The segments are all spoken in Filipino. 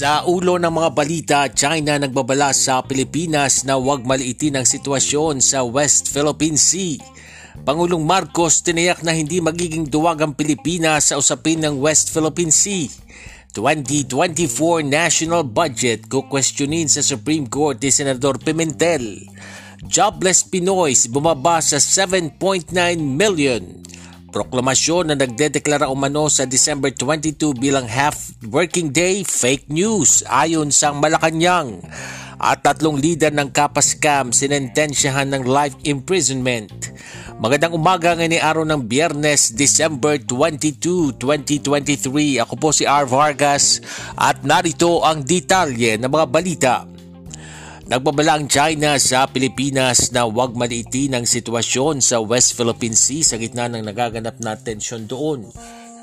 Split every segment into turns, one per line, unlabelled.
Sa ulo ng mga balita, China nagbabala sa Pilipinas na huwag maliitin ang sitwasyon sa West Philippine Sea. Pangulong Marcos tiniyak na hindi magiging duwag ang Pilipinas sa usapin ng West Philippine Sea. 2024 national budget kukwestiyonin sa Supreme Court ni Senador Pimentel. Jobless Pinoys bumaba sa 7.9 million Proklamasyon na nagdedeklara umano sa December 22 bilang half working day fake news ayon sa Malacanang at tatlong leader ng Kapascam sinentensyahan ng life imprisonment. Magandang umaga ngayon araw ng Biyernes, December 22, 2023. Ako po si R. Vargas at narito ang detalye ng mga balita. Nagbabala ang China sa Pilipinas na huwag maliitin ang sitwasyon sa West Philippine Sea sa gitna ng nagaganap na tensyon doon.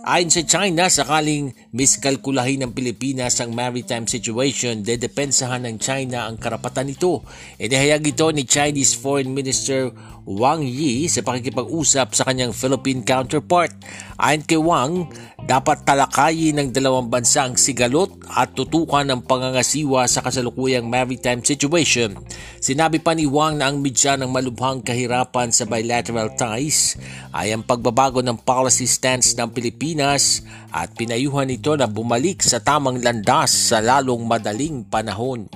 Ayon sa China, sakaling miskalkulahin ng Pilipinas ang maritime situation, dedepensahan ng China ang karapatan nito. Inihayag ito ni Chinese Foreign Minister Wang Yi sa pakikipag-usap sa kanyang Philippine counterpart. Ayon kay Wang, dapat talakayin ng dalawang bansa ang sigalot at tutukan ng pangangasiwa sa kasalukuyang maritime situation. Sinabi pa ni Wang na ang midya ng malubhang kahirapan sa bilateral ties ay ang pagbabago ng policy stance ng Pilipinas at pinayuhan ito na bumalik sa tamang landas sa lalong madaling panahon.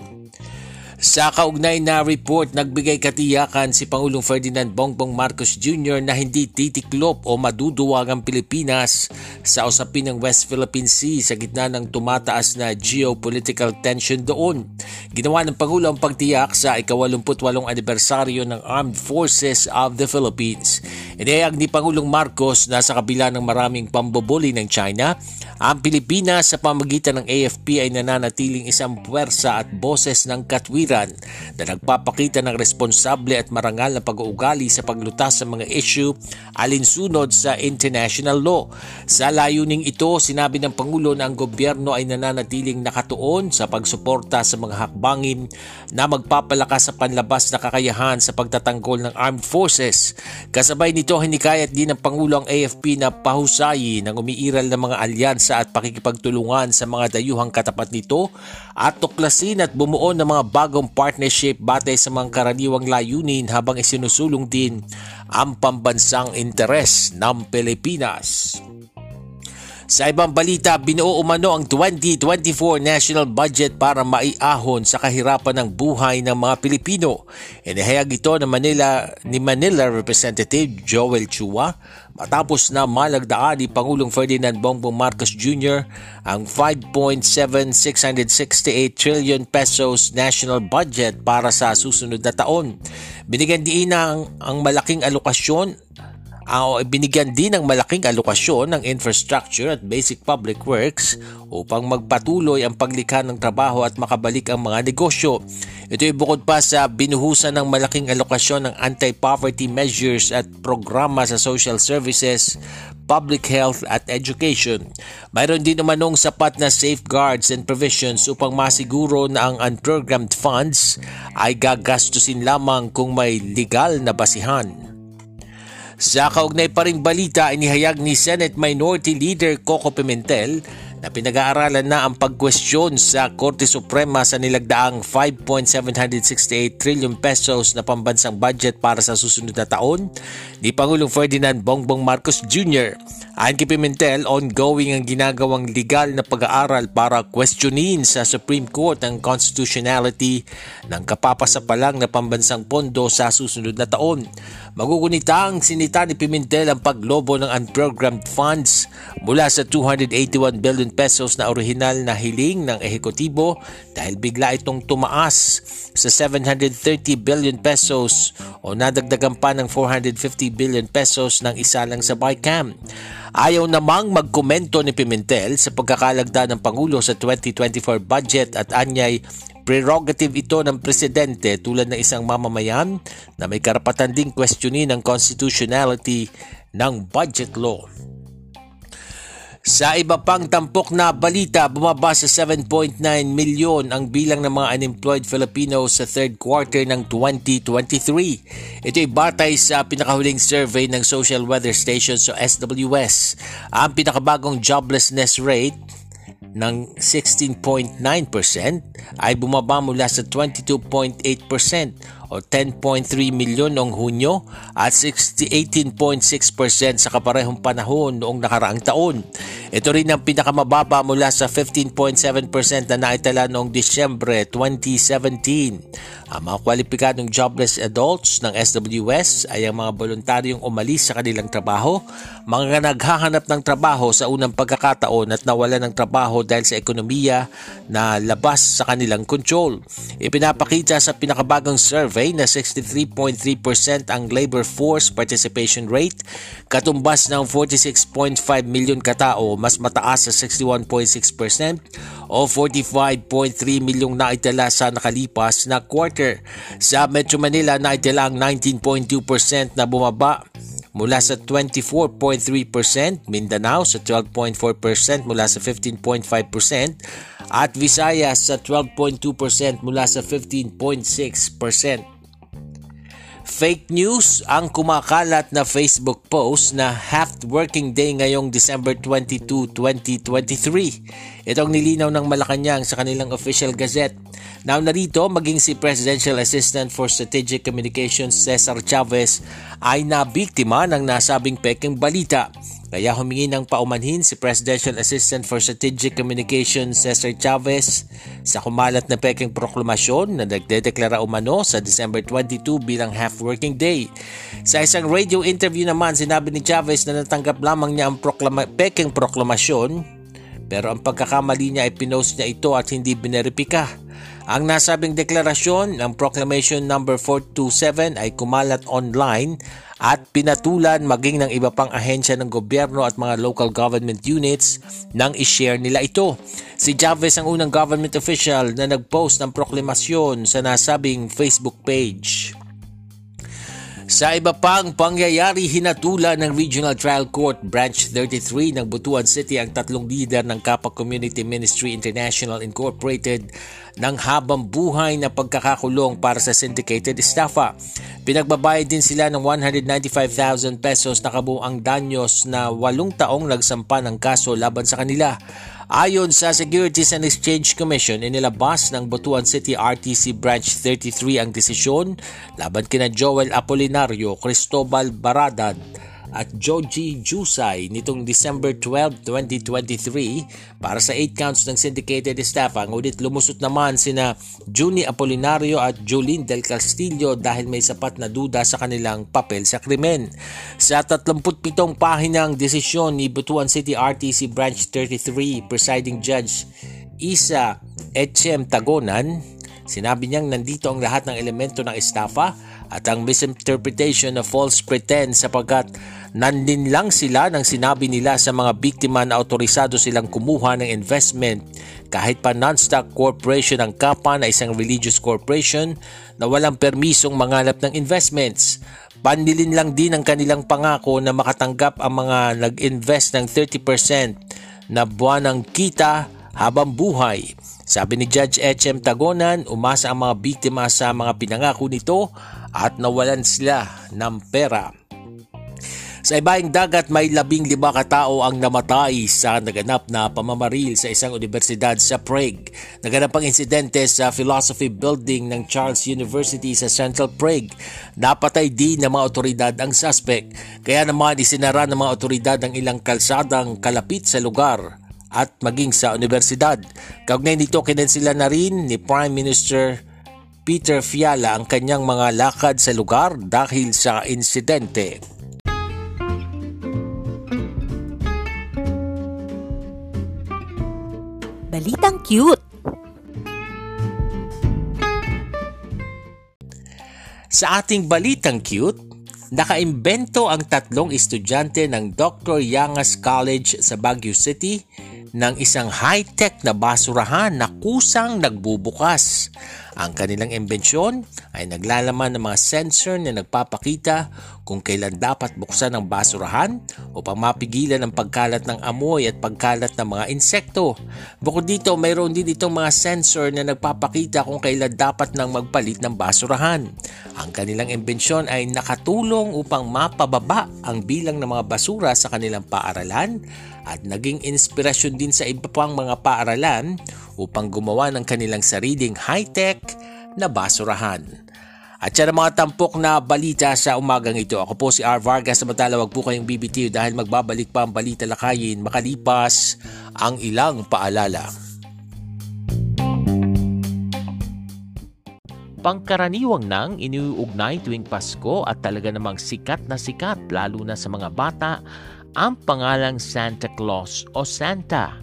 Sa kaugnay na report, nagbigay katiyakan si Pangulong Ferdinand Bongbong Marcos Jr. na hindi titiklop o maduduwag ang Pilipinas sa usapin ng West Philippine Sea sa gitna ng tumataas na geopolitical tension doon. Ginawa ng Pangulo ang pagtiyak sa ikawalumputwalong anibersaryo ng Armed Forces of the Philippines. Inayag ni Pangulong Marcos na sa kabila ng maraming pamboboli ng China, ang Pilipinas sa pamagitan ng AFP ay nananatiling isang puwersa at boses ng katwiran kapatiran na nagpapakita ng responsable at marangal na pag-uugali sa paglutas sa mga issue alinsunod sa international law. Sa layuning ito, sinabi ng Pangulo na ang gobyerno ay nananatiling nakatuon sa pagsuporta sa mga hakbangin na magpapalakas sa panlabas na kakayahan sa pagtatanggol ng armed forces. Kasabay nito, hinikayat din ng Pangulo ang AFP na pahusayin ng umiiral ng mga alyansa at pakikipagtulungan sa mga dayuhang katapat nito at tuklasin at bumuo ng mga bagong bagong partnership batay sa mga karaniwang layunin habang isinusulong din ang pambansang interes ng Pilipinas. Sa ibang balita, binuo umano ang 2024 national budget para maiahon sa kahirapan ng buhay ng mga Pilipino. Inihayag ito ng Manila, ni Manila Representative Joel Chua matapos na malagdaan ni Pangulong Ferdinand Bongbong Marcos Jr. ang 5.7668 trillion pesos national budget para sa susunod na taon. Binigyan diin ang, ang malaking alokasyon uh, binigyan din ng malaking alokasyon ng infrastructure at basic public works upang magpatuloy ang paglikha ng trabaho at makabalik ang mga negosyo. Ito ay bukod pa sa binuhusan ng malaking alokasyon ng anti-poverty measures at programa sa social services, public health at education. Mayroon din namanong sapat na safeguards and provisions upang masiguro na ang unprogrammed funds ay gagastusin lamang kung may legal na basihan. Sa kaugnay pa ring balita, inihayag ni Senate Minority Leader Coco Pimentel na pinag-aaralan na ang pagkwestiyon sa Korte Suprema sa nilagdaang 5.768 trillion pesos na pambansang budget para sa susunod na taon ni Pangulong Ferdinand Bongbong Marcos Jr. Ayon kay Pimentel, ongoing ang ginagawang legal na pag-aaral para questionin sa Supreme Court ang constitutionality ng kapapasapalang na pambansang pondo sa susunod na taon. Magugunitang sinita ni Pimentel ang paglobo ng unprogrammed funds mula sa 281 billion pesos na orihinal na hiling ng ehekutibo dahil bigla itong tumaas sa 730 billion pesos o nadagdagan pa ng 450 billion pesos ng isa lang sa BICAM. Ayaw namang magkomento ni Pimentel sa pagkakalagda ng Pangulo sa 2024 budget at anyay Prerogative ito ng presidente tulad ng isang mamamayan na may karapatan ding questionin ang constitutionality ng budget law. Sa iba pang tampok na balita, bumaba sa 7.9 milyon ang bilang ng mga unemployed Filipinos sa third quarter ng 2023. Ito ay batay sa pinakahuling survey ng Social Weather Station o SWS. Ang pinakabagong joblessness rate ng 16.9% ay bumaba mula sa 22.8% o 10.3 milyon noong Hunyo at 18.6% sa kaparehong panahon noong nakaraang taon. Ito rin ang pinakamababa mula sa 15.7% na naitala noong Disyembre 2017. Ang mga kwalipikadong jobless adults ng SWS ay ang mga voluntaryong umalis sa kanilang trabaho, mga naghahanap ng trabaho sa unang pagkakataon at nawala ng trabaho dahil sa ekonomiya na labas sa kanilang control. Ipinapakita sa pinakabagong survey survey na 63.3% ang labor force participation rate, katumbas ng 46.5 milyon katao, mas mataas sa 61.6% o 45.3 milyong naitala sa nakalipas na quarter. Sa Metro Manila, naitala ang 19.2% na bumaba mula sa 24.3%, Mindanao sa 12.4% mula sa 15.5% at Visayas sa 12.2% mula sa 15.6%. Fake news ang kumakalat na Facebook post na half working day ngayong December 22, 2023. Ito ang nilinaw ng Malacanang sa kanilang official gazette. Now narito, maging si Presidential Assistant for Strategic Communications Cesar Chavez ay nabiktima ng nasabing peking balita kaya humingi ng paumanhin si Presidential Assistant for Strategic Communications Cesar Chavez sa kumalat na peking proklamasyon na nagdedeklara umano sa December 22 bilang half-working day. Sa isang radio interview naman, sinabi ni Chavez na natanggap lamang niya ang proklama- peking proklamasyon pero ang pagkakamali niya ay pinost niya ito at hindi bineripika. Ang nasabing deklarasyon ng Proclamation no. 427 ay kumalat online at pinatulan maging ng iba pang ahensya ng gobyerno at mga local government units nang i-share nila ito. Si Chavez ang unang government official na nag-post ng proklamasyon sa nasabing Facebook page. Sa iba pang pangyayari, hinatula ng Regional Trial Court Branch 33 ng Butuan City ang tatlong leader ng Kappa Community Ministry International Incorporated ng habang buhay na pagkakakulong para sa syndicated estafa. Pinagbabayad din sila ng 195,000 pesos na kabuang danyos na walong taong nagsampa ng kaso laban sa kanila. Ayon sa Securities and Exchange Commission, inilabas ng Butuan City RTC Branch 33 ang desisyon laban kina Joel Apolinario, Cristobal Baradad, at Joji Jusay nitong December 12, 2023 para sa 8 counts ng syndicated estafa ngunit lumusot naman sina Juni Apolinario at Jolene Del Castillo dahil may sapat na duda sa kanilang papel sa krimen. Sa 37 pahinang desisyon ni Butuan City RTC Branch 33 Presiding Judge Isa Etchem Tagonan, sinabi niyang nandito ang lahat ng elemento ng estafa at ang misinterpretation na false pretense sapagkat nandin lang sila nang sinabi nila sa mga biktima na autorisado silang kumuha ng investment kahit pa non-stock corporation ang KAPA na isang religious corporation na walang permisong mangalap ng investments. Panilin lang din ang kanilang pangako na makatanggap ang mga nag-invest ng 30% na buwanang kita habang buhay. Sabi ni Judge H.M. Tagonan, umasa ang mga biktima sa mga pinangako nito at nawalan sila ng pera. Sa ibaing dagat may labing lima katao ang namatay sa naganap na pamamaril sa isang universidad sa Prague. Naganap ang insidente sa Philosophy Building ng Charles University sa Central Prague. Napatay din ng mga otoridad ang suspect. Kaya naman isinara ng mga otoridad ang ilang kalsadang kalapit sa lugar at maging sa universidad. Kaugnay nito kinensila na rin ni Prime Minister Peter Fiala ang kanyang mga lakad sa lugar dahil sa insidente.
Balitang cute!
Sa ating balitang cute, nakaimbento ang tatlong estudyante ng Dr. Yangas College sa Baguio City ng isang high-tech na basurahan na kusang nagbubukas. Ang kanilang imbensyon ay naglalaman ng mga sensor na nagpapakita kung kailan dapat buksan ang basurahan upang mapigilan ang pagkalat ng amoy at pagkalat ng mga insekto. Bukod dito, mayroon din itong mga sensor na nagpapakita kung kailan dapat nang magpalit ng basurahan. Ang kanilang imbensyon ay nakatulong upang mapababa ang bilang ng mga basura sa kanilang paaralan at naging inspirasyon din sa iba pang mga paaralan upang gumawa ng kanilang sariling high-tech na basurahan. At yan ang mga tampok na balita sa umagang ito. Ako po si R. Vargas. Samantala wag po kayong BBTO dahil magbabalik pa ang balita lakayin makalipas ang ilang paalala. Pangkaraniwang nang iniuugnay tuwing Pasko at talaga namang sikat na sikat lalo na sa mga bata ang pangalang Santa Claus o Santa.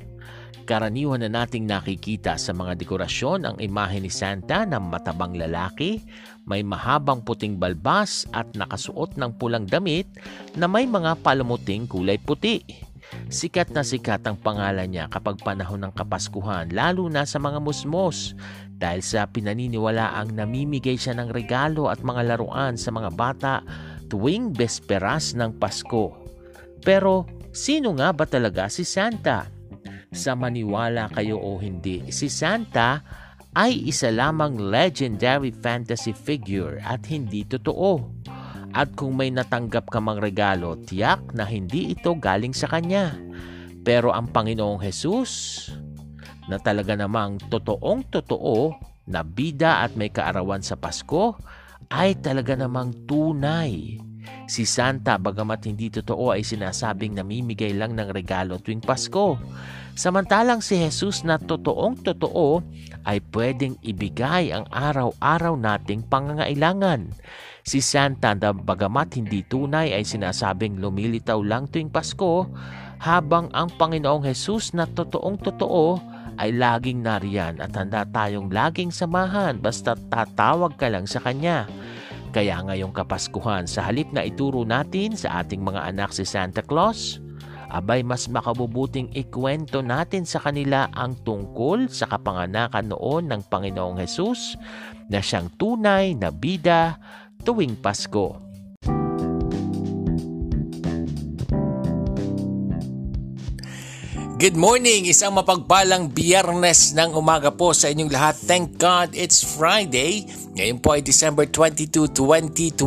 Karaniwan na nating nakikita sa mga dekorasyon ang imahe ni Santa na matabang lalaki, may mahabang puting balbas at nakasuot ng pulang damit na may mga palumuting kulay puti. Sikat na sikat ang pangalan niya kapag panahon ng Kapaskuhan lalo na sa mga musmos dahil sa pinaniniwalaang namimigay siya ng regalo at mga laruan sa mga bata tuwing besperas ng Pasko. Pero sino nga ba talaga si Santa? Sa maniwala kayo o hindi, si Santa ay isa lamang legendary fantasy figure at hindi totoo. At kung may natanggap ka mang regalo, tiyak na hindi ito galing sa kanya. Pero ang Panginoong Hesus, na talaga namang totoong totoo na bida at may kaarawan sa Pasko, ay talaga namang tunay Si Santa bagamat hindi totoo ay sinasabing namimigay lang ng regalo tuwing Pasko. Samantalang si Jesus na totoong totoo ay pwedeng ibigay ang araw-araw nating pangangailangan. Si Santa na bagamat hindi tunay ay sinasabing lumilitaw lang tuwing Pasko habang ang Panginoong Jesus na totoong totoo ay laging nariyan at handa tayong laging samahan basta tatawag ka lang sa Kanya. Kaya ngayong Kapaskuhan, sa halip na ituro natin sa ating mga anak si Santa Claus, abay mas makabubuting ikwento natin sa kanila ang tungkol sa kapanganakan noon ng Panginoong Hesus na siyang tunay na bida tuwing Pasko. Good morning! Isang mapagpalang biyernes ng umaga po sa inyong lahat. Thank God it's Friday. Ngayon po ay December 22, 2023.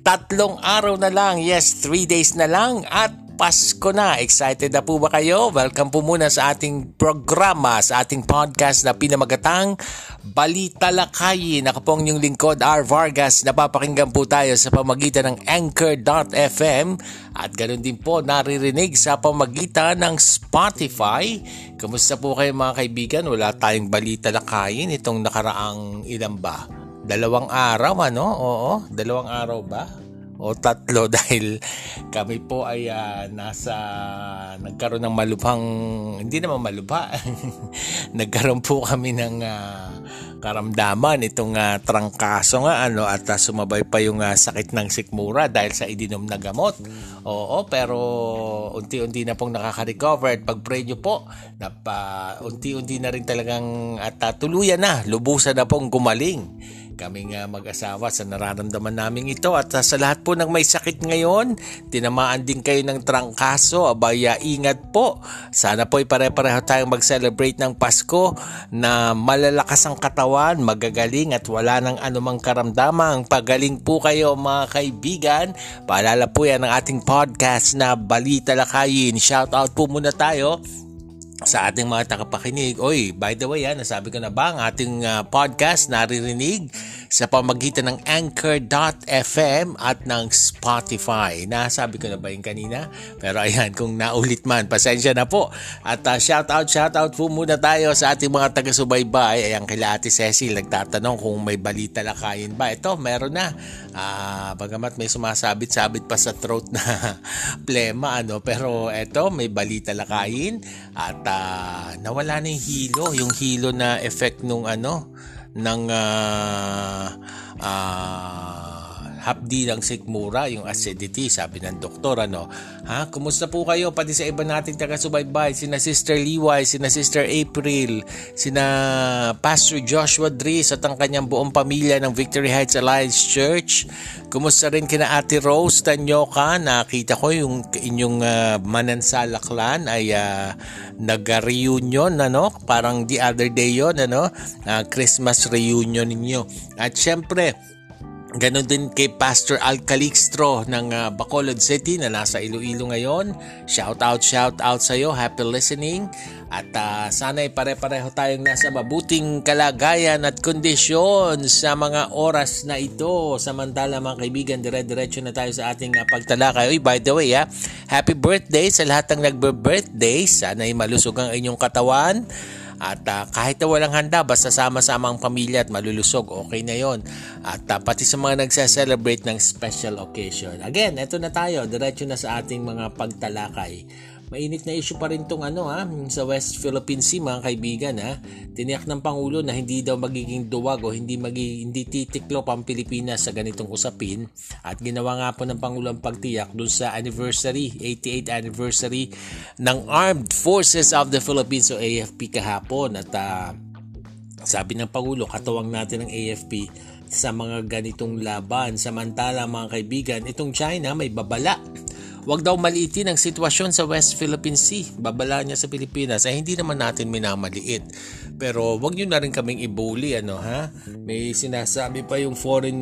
Tatlong araw na lang, yes, 3 days na lang at Pasko na. Excited na po ba kayo? Welcome po muna sa ating programa, sa ating podcast na pinamagatang Balita Lakayin. Ako pong yung lingkod, R. Vargas. Napapakinggan po tayo sa pamagitan ng Anchor.fm at ganoon din po naririnig sa pamagitan ng Spotify. Kamusta po kayo mga kaibigan? Wala tayong Balita Lakayin itong nakaraang ilan ba? Dalawang araw ano? Oo, dalawang araw ba? O tatlo dahil kami po ay uh, nasa nagkaroon ng malubhang hindi naman malubha nagkaroon po kami ng uh, karamdaman itong uh, trangkaso nga ano at uh, sumabay pa yung uh, sakit ng sikmura dahil sa idinom na gamot. Oo pero unti-unti na pong nakaka-recover at pag-pray nyo po na pa, unti-unti na rin talagang at uh, tuluyan na lubusan na pong gumaling kaming uh, mag-asawa sa nararamdaman namin ito at uh, sa lahat po ng may sakit ngayon, tinamaan din kayo ng trangkaso, abaya ingat po. Sana po ay pare-pareho tayong mag-celebrate ng Pasko na malalakas ang katawan, magagaling at wala nang anumang karamdamang. Pagaling po kayo mga kaibigan. Paalala po yan ng ating podcast na Balita Lakayin. Shout out po muna tayo sa ating mga takapakinig. Oy, by the way, ha, nasabi ko na ba ang ating uh, podcast naririnig sa pamagitan ng Anchor.fm at ng Spotify. Nasabi ko na ba yung kanina? Pero ayan, kung naulit man, pasensya na po. At uh, shout out, shout out po muna tayo sa ating mga taga-subaybay. Ayan, kila Ate Cecil nagtatanong kung may balita lakayin ba. Ito, meron na. Uh, bagamat may sumasabit-sabit pa sa throat na plema, ano. Pero eto, may balita lakayin. At uh, nawala na yung hilo, yung hilo na effect nung ano, ng uh, uh, hapdi ng sikmura, yung acidity, sabi ng doktor, ano. Ha? Kumusta po kayo? Pati sa iba nating taga-subaybay, sina Sister Liway, sina Sister April, sina Pastor Joshua Dries at ang kanyang buong pamilya ng Victory Heights Alliance Church. Kumusta rin kina Ate Rose Tanyoka? Nakita ko yung inyong uh, manansalaklan ay uh, nag-reunion, ano? Parang the other day yon ano? Uh, Christmas reunion ninyo. At syempre, Ganon din kay Pastor Al Calixtro ng uh, Bacolod City na nasa Iloilo ngayon. Shout out, shout out sa iyo. Happy listening. At uh, sana'y pare-pareho tayong nasa mabuting kalagayan at kondisyon sa mga oras na ito. Samantala mga kaibigan, dire-diretso na tayo sa ating uh, pagtalakay. Uy, by the way, ha, happy birthday sa lahat ng nagbe-birthday. Sana'y malusog ang inyong katawan at uh, kahit na walang handa, basta sama-sama ang pamilya at malulusog, okay na yon. At uh, pati sa mga nagsa-celebrate ng special occasion. Again, eto na tayo, diretso na sa ating mga pagtalakay. Mainit na issue pa rin tong ano ha, sa West Philippine Sea mga kaibigan ha. Tiniyak ng Pangulo na hindi daw magiging duwag o hindi, magi, hindi titiklo ang Pilipinas sa ganitong usapin. At ginawa nga po ng Pangulo ang pagtiyak dun sa anniversary, 88th anniversary ng Armed Forces of the Philippines o AFP kahapon. At uh, sabi ng Pangulo, katuwang natin ng AFP sa mga ganitong laban. Samantala mga kaibigan, itong China may babala Huwag daw maliitin ang sitwasyon sa West Philippine Sea. Babala niya sa Pilipinas ay hindi naman natin minamaliit. Pero wag niyo na rin kaming ibuli ano ha. May sinasabi pa yung foreign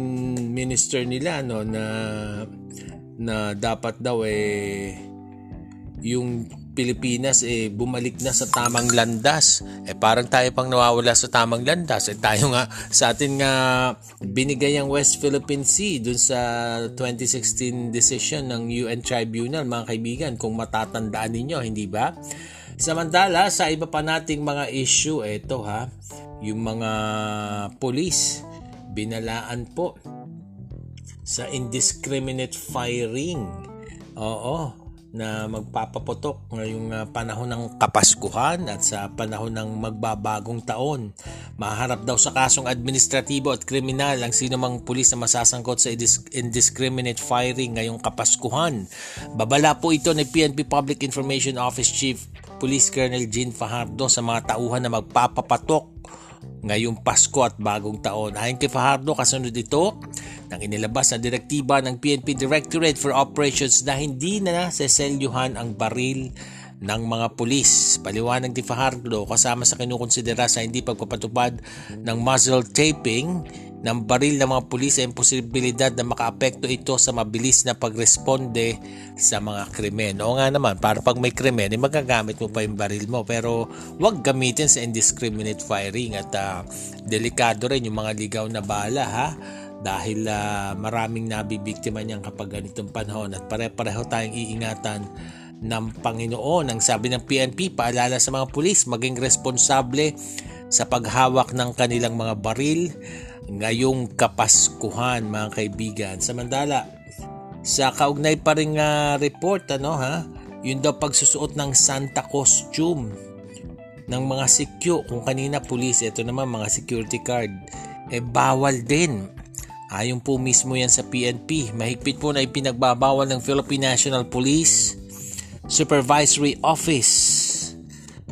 minister nila no na na dapat daw eh yung Pilipinas eh bumalik na sa tamang landas. Eh parang tayo pang nawawala sa tamang landas. Eh tayo nga sa atin nga binigay ang West Philippine Sea dun sa 2016 decision ng UN Tribunal mga kaibigan kung matatandaan ninyo, hindi ba? Samantala sa iba pa nating mga issue, eto ha, yung mga police binalaan po sa indiscriminate firing. Oo, na magpapaputok ngayong uh, panahon ng Kapaskuhan at sa panahon ng magbabagong taon. Maharap daw sa kasong administratibo at kriminal ang sinumang pulis na masasangkot sa indiscriminate firing ngayong Kapaskuhan. Babala po ito ni PNP Public Information Office Chief Police Colonel Jean Fajardo sa mga tauhan na magpapapatok ngayong Pasko at bagong taon. Ayon kay Fajardo, kasunod ito nang inilabas na direktiba ng PNP Directorate for Operations na hindi na seselyuhan ang baril ng mga pulis. Paliwanag ni Fajardo kasama sa kinukonsidera sa hindi pagpapatupad ng muzzle taping ng baril ng mga pulis ay posibilidad na makaapekto ito sa mabilis na pagresponde sa mga krimen. O nga naman, para pag may krimen, eh, magagamit mo pa yung baril mo. Pero huwag gamitin sa indiscriminate firing at uh, delikado rin yung mga ligaw na bala ha dahil uh, maraming nabibiktima niyan kapag ganitong panahon at pare-pareho tayong iingatan ng Panginoon. Ang sabi ng PNP, paalala sa mga pulis, maging responsable sa paghawak ng kanilang mga baril ngayong kapaskuhan mga kaibigan. Samantala, sa kaugnay pa rin uh, report, ano ha, yun daw pagsusuot ng Santa costume ng mga sikyo. Kung kanina pulis, ito naman mga security card. Eh bawal din Ayon po mismo yan sa PNP, mahigpit po na ipinagbabawal ng Philippine National Police Supervisory Office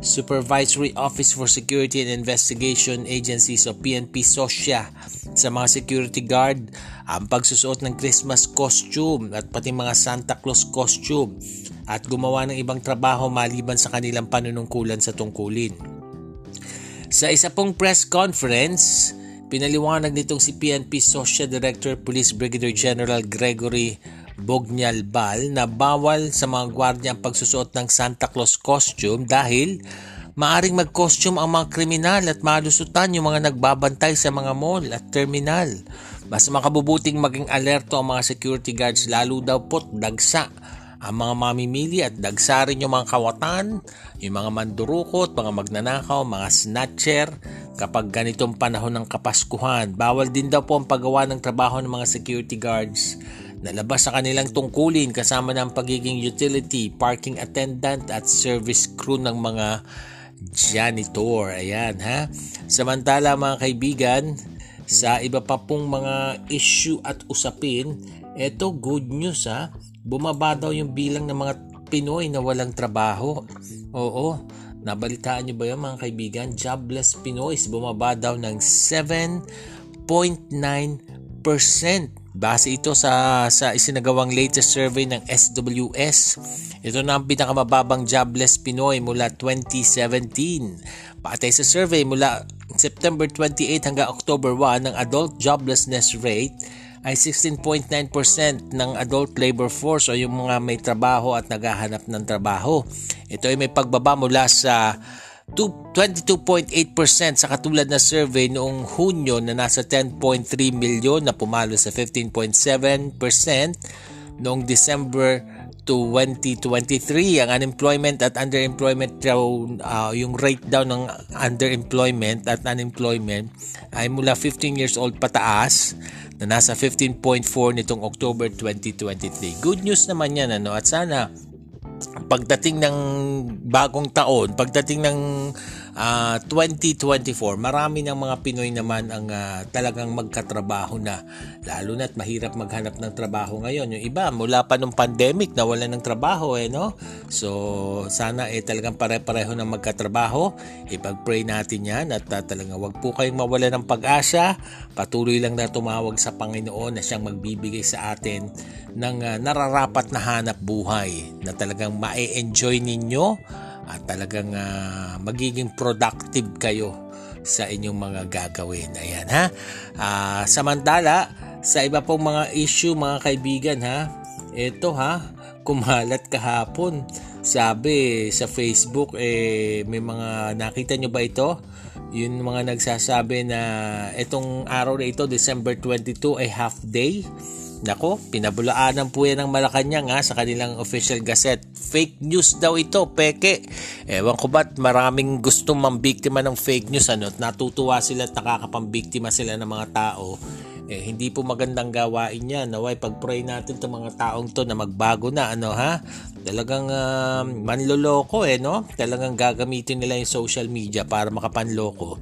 Supervisory Office for Security and Investigation Agencies o PNP SOSYA sa mga security guard ang pagsusuot ng Christmas costume at pati mga Santa Claus costume at gumawa ng ibang trabaho maliban sa kanilang panunungkulan sa tungkulin. Sa isa pong press conference, Pinaliwanag nitong si PNP Social Director Police Brigadier General Gregory Bognalbal na bawal sa mga gwardya ang pagsusuot ng Santa Claus costume dahil Maaring mag-costume ang mga kriminal at malusutan yung mga nagbabantay sa mga mall at terminal. Mas makabubuting maging alerto ang mga security guards lalo daw po't dagsa ang mga mamimili at dagsa rin yung mga kawatan, yung mga mandurukot, mga magnanakaw, mga snatcher. Kapag ganitong panahon ng kapaskuhan, bawal din daw po ang paggawa ng trabaho ng mga security guards Nalabas sa kanilang tungkulin kasama ng pagiging utility, parking attendant at service crew ng mga janitor. Ayan ha. Samantala mga kaibigan, sa iba pa pong mga issue at usapin, eto good news ha. Bumaba daw yung bilang ng mga Pinoy na walang trabaho. Oo, nabalitaan niyo ba yan mga kaibigan? Jobless Pinoys bumaba daw ng 7.9%. Base ito sa, sa isinagawang latest survey ng SWS. Ito na ang pinakamababang jobless Pinoy mula 2017. Patay sa survey mula September 28 hanggang October 1 ng adult joblessness rate ay 16.9% ng adult labor force o yung mga may trabaho at naghahanap ng trabaho. Ito ay may pagbaba mula sa 22.8% sa katulad na survey noong Hunyo na nasa 10.3 milyon na pumalo sa 15.7% noong December 2023 ang unemployment at underemployment daw uh, yung rate daw ng underemployment at unemployment ay mula 15 years old pataas na nasa 15.4 nitong October 2023. Good news naman yan ano at sana pagdating ng bagong taon, pagdating ng uh, ah, 2024, marami ng mga Pinoy naman ang uh, talagang magkatrabaho na. Lalo na't mahirap maghanap ng trabaho ngayon. Yung iba, mula pa nung pandemic, nawala ng trabaho eh, no? So, sana eh talagang pare-pareho ng magkatrabaho. Ipag-pray natin yan at uh, talagang wag po kayong mawala ng pag-asa. Patuloy lang na tumawag sa Panginoon na siyang magbibigay sa atin ng uh, nararapat na hanap buhay na talagang ma-enjoy ninyo at talagang uh, magiging productive kayo sa inyong mga gagawin. Ayan ha. Uh, samantala, sa iba pong mga issue mga kaibigan ha, ito ha, kumalat kahapon. Sabi sa Facebook, eh, may mga nakita nyo ba ito? Yung mga nagsasabi na itong araw na ito, December 22 ay half day Nako, pinabulaanan po yan ng Malacanang ha, sa kanilang official gazette. Fake news daw ito, peke. Ewan ko ba't maraming gustong mambiktima ng fake news ano, at natutuwa sila at nakakapambiktima sila ng mga tao. Eh, hindi po magandang gawain yan. Naway, pag-pray natin itong mga taong to na magbago na, ano ha? Talagang uh, manloloko eh, no? Talagang gagamitin nila yung social media para makapanloko.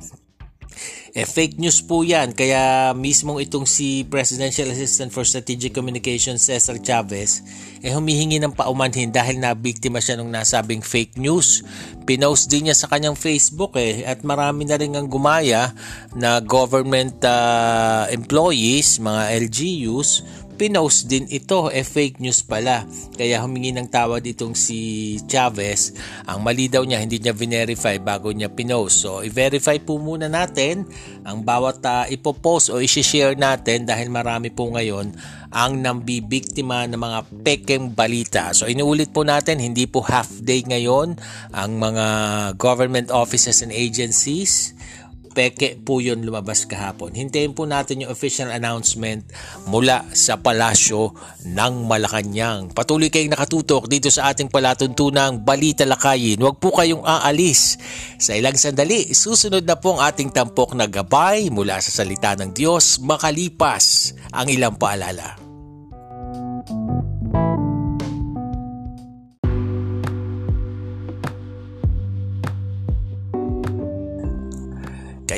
Eh, fake news po yan. Kaya mismong itong si Presidential Assistant for Strategic Communications Cesar Chavez eh humihingi ng paumanhin dahil nabiktima siya nung nasabing fake news. Pinost din niya sa kanyang Facebook eh at marami na rin ang gumaya na government uh, employees, mga LGUs pinost din ito, eh fake news pala. Kaya humingi ng tawad itong si Chavez. Ang mali daw niya, hindi niya verify bago niya pinost. So, i-verify po muna natin ang bawat uh, ipopost o i-share natin dahil marami po ngayon ang nambibiktima ng mga pekeng balita. So, inuulit po natin, hindi po half day ngayon ang mga government offices and agencies peke po yun lumabas kahapon. Hintayin po natin yung official announcement mula sa palasyo ng Malacanang. Patuloy kayong nakatutok dito sa ating palatuntunang Balita Lakayin. Huwag po kayong aalis. Sa ilang sandali, susunod na po ang ating tampok na gabay mula sa salita ng Diyos makalipas ang ilang paalala.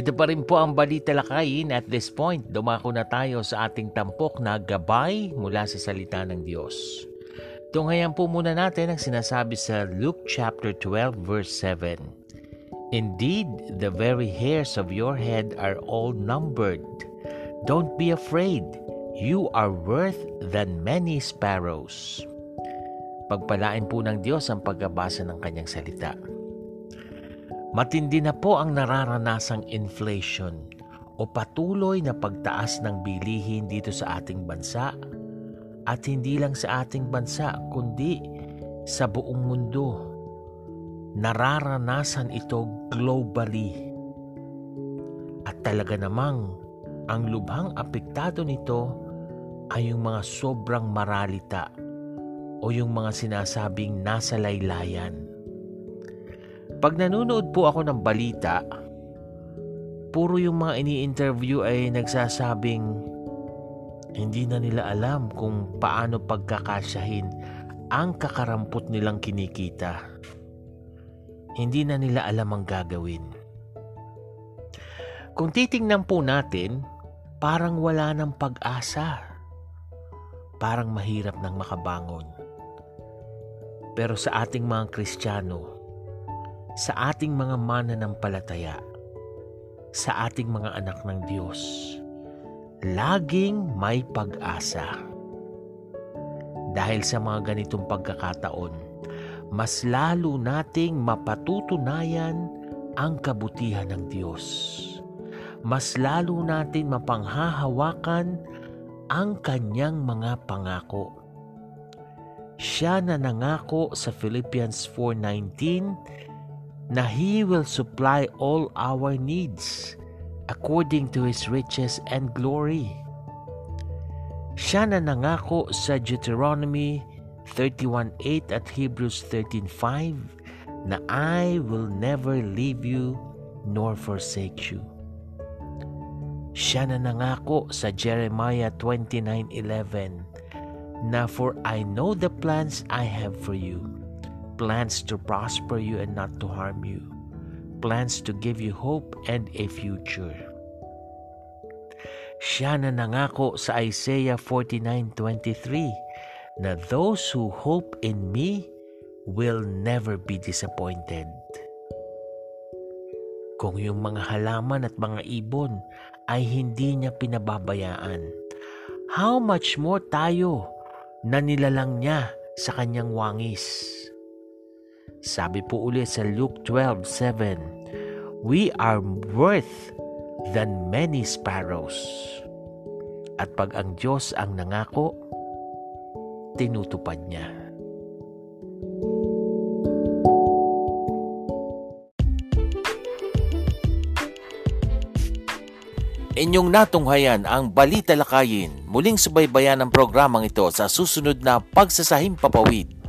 Ito pa rin po ang balita lakayin at this point, dumako na tayo sa ating tampok na gabay mula sa salita ng Diyos. Tunghayan po muna natin ang sinasabi sa Luke chapter 12 verse 7. Indeed, the very hairs of your head are all numbered. Don't be afraid. You are worth than many sparrows. Pagpalain po ng Diyos ang pagbabasa ng kanyang salita. Matindi na po ang nararanasang inflation o patuloy na pagtaas ng bilihin dito sa ating bansa at hindi lang sa ating bansa kundi sa buong mundo. Nararanasan ito globally. At talaga namang ang lubhang apektado nito ay yung mga sobrang maralita o yung mga sinasabing nasa laylayan pag nanonood po ako ng balita, puro yung mga ini-interview ay nagsasabing hindi na nila alam kung paano pagkakasyahin ang kakarampot nilang kinikita. Hindi na nila alam ang gagawin. Kung titingnan po natin, parang wala ng pag-asa. Parang mahirap nang makabangon. Pero sa ating mga Kristiyano, sa ating mga mananampalataya, sa ating mga anak ng Diyos. Laging may pag-asa. Dahil sa mga ganitong pagkakataon, mas lalo nating mapatutunayan ang kabutihan ng Diyos. Mas lalo natin mapanghahawakan ang kanyang mga pangako. Siya na nangako sa Philippians 4.19 na He will supply all our needs according to His riches and glory. Siya na nangako sa Deuteronomy 31.8 at Hebrews 13.5 na I will never leave you nor forsake you. Siya na nangako sa Jeremiah 29.11 na for I know the plans I have for you plans to prosper you and not to harm you, plans to give you hope and a future. Siya na nangako sa Isaiah 49.23 na those who hope in me will never be disappointed. Kung yung mga halaman at mga ibon ay hindi niya pinababayaan, how much more tayo na nilalang niya sa kanyang wangis? Sabi po ulit sa Luke 12:7, We are worth than many sparrows. At pag ang Diyos ang nangako, tinutupad niya. Inyong natunghayan ang Balita Lakayin. Muling subaybayan ang programang ito sa susunod na Pagsasahim Papawid